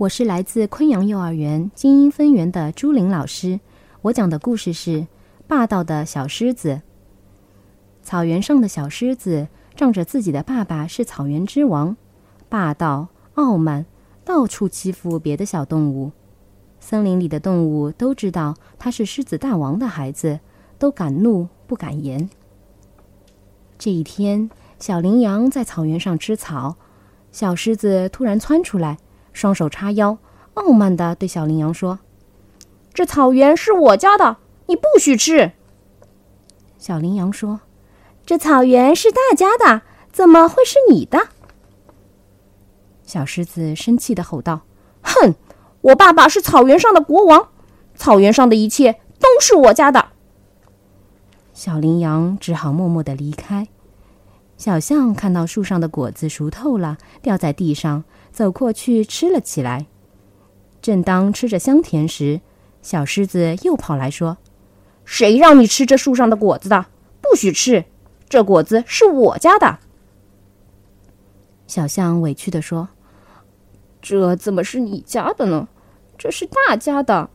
我是来自昆阳幼儿园精英分园的朱玲老师。我讲的故事是《霸道的小狮子》。草原上的小狮子仗着自己的爸爸是草原之王，霸道傲慢，到处欺负别的小动物。森林里的动物都知道他是狮子大王的孩子，都敢怒不敢言。这一天，小羚羊在草原上吃草，小狮子突然窜出来。双手叉腰，傲慢地对小羚羊说：“这草原是我家的，你不许吃。”小羚羊说：“这草原是大家的，怎么会是你的？”小狮子生气地吼道：“哼！我爸爸是草原上的国王，草原上的一切都是我家的。”小羚羊只好默默地离开。小象看到树上的果子熟透了，掉在地上。走过去吃了起来。正当吃着香甜时，小狮子又跑来说：“谁让你吃这树上的果子的？不许吃！这果子是我家的。”小象委屈地说：“这怎么是你家的呢？这是大家的。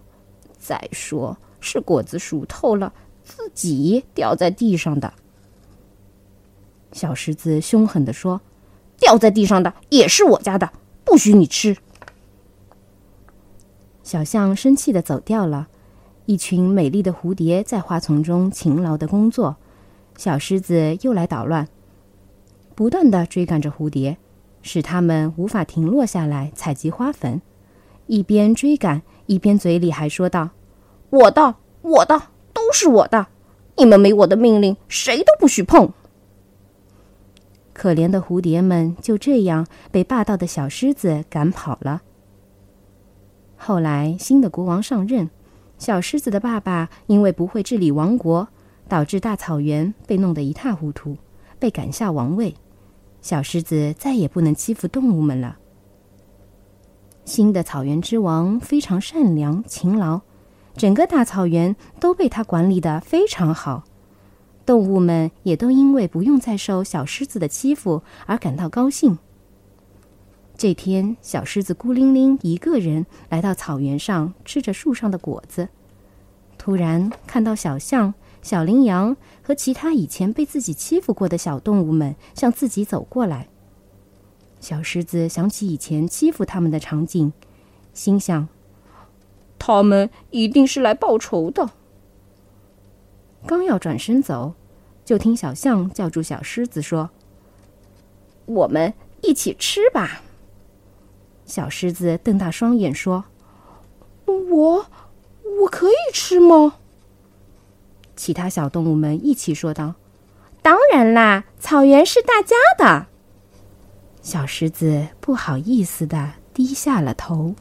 再说，是果子熟透了，自己掉在地上的。”小狮子凶狠地说：“掉在地上的也是我家的。”不许你吃！小象生气地走掉了。一群美丽的蝴蝶在花丛中勤劳的工作，小狮子又来捣乱，不断的追赶着蝴蝶，使它们无法停落下来采集花粉。一边追赶，一边嘴里还说道：“我的，我的，都是我的！你们没我的命令，谁都不许碰。”可怜的蝴蝶们就这样被霸道的小狮子赶跑了。后来，新的国王上任，小狮子的爸爸因为不会治理王国，导致大草原被弄得一塌糊涂，被赶下王位。小狮子再也不能欺负动物们了。新的草原之王非常善良勤劳，整个大草原都被他管理的非常好。动物们也都因为不用再受小狮子的欺负而感到高兴。这天，小狮子孤零零一个人来到草原上，吃着树上的果子。突然看到小象、小羚羊和其他以前被自己欺负过的小动物们向自己走过来。小狮子想起以前欺负他们的场景，心想：他们一定是来报仇的。刚要转身走，就听小象叫住小狮子说：“我们一起吃吧。”小狮子瞪大双眼说：“我，我可以吃吗？”其他小动物们一起说道：“当然啦，草原是大家的。”小狮子不好意思的低下了头。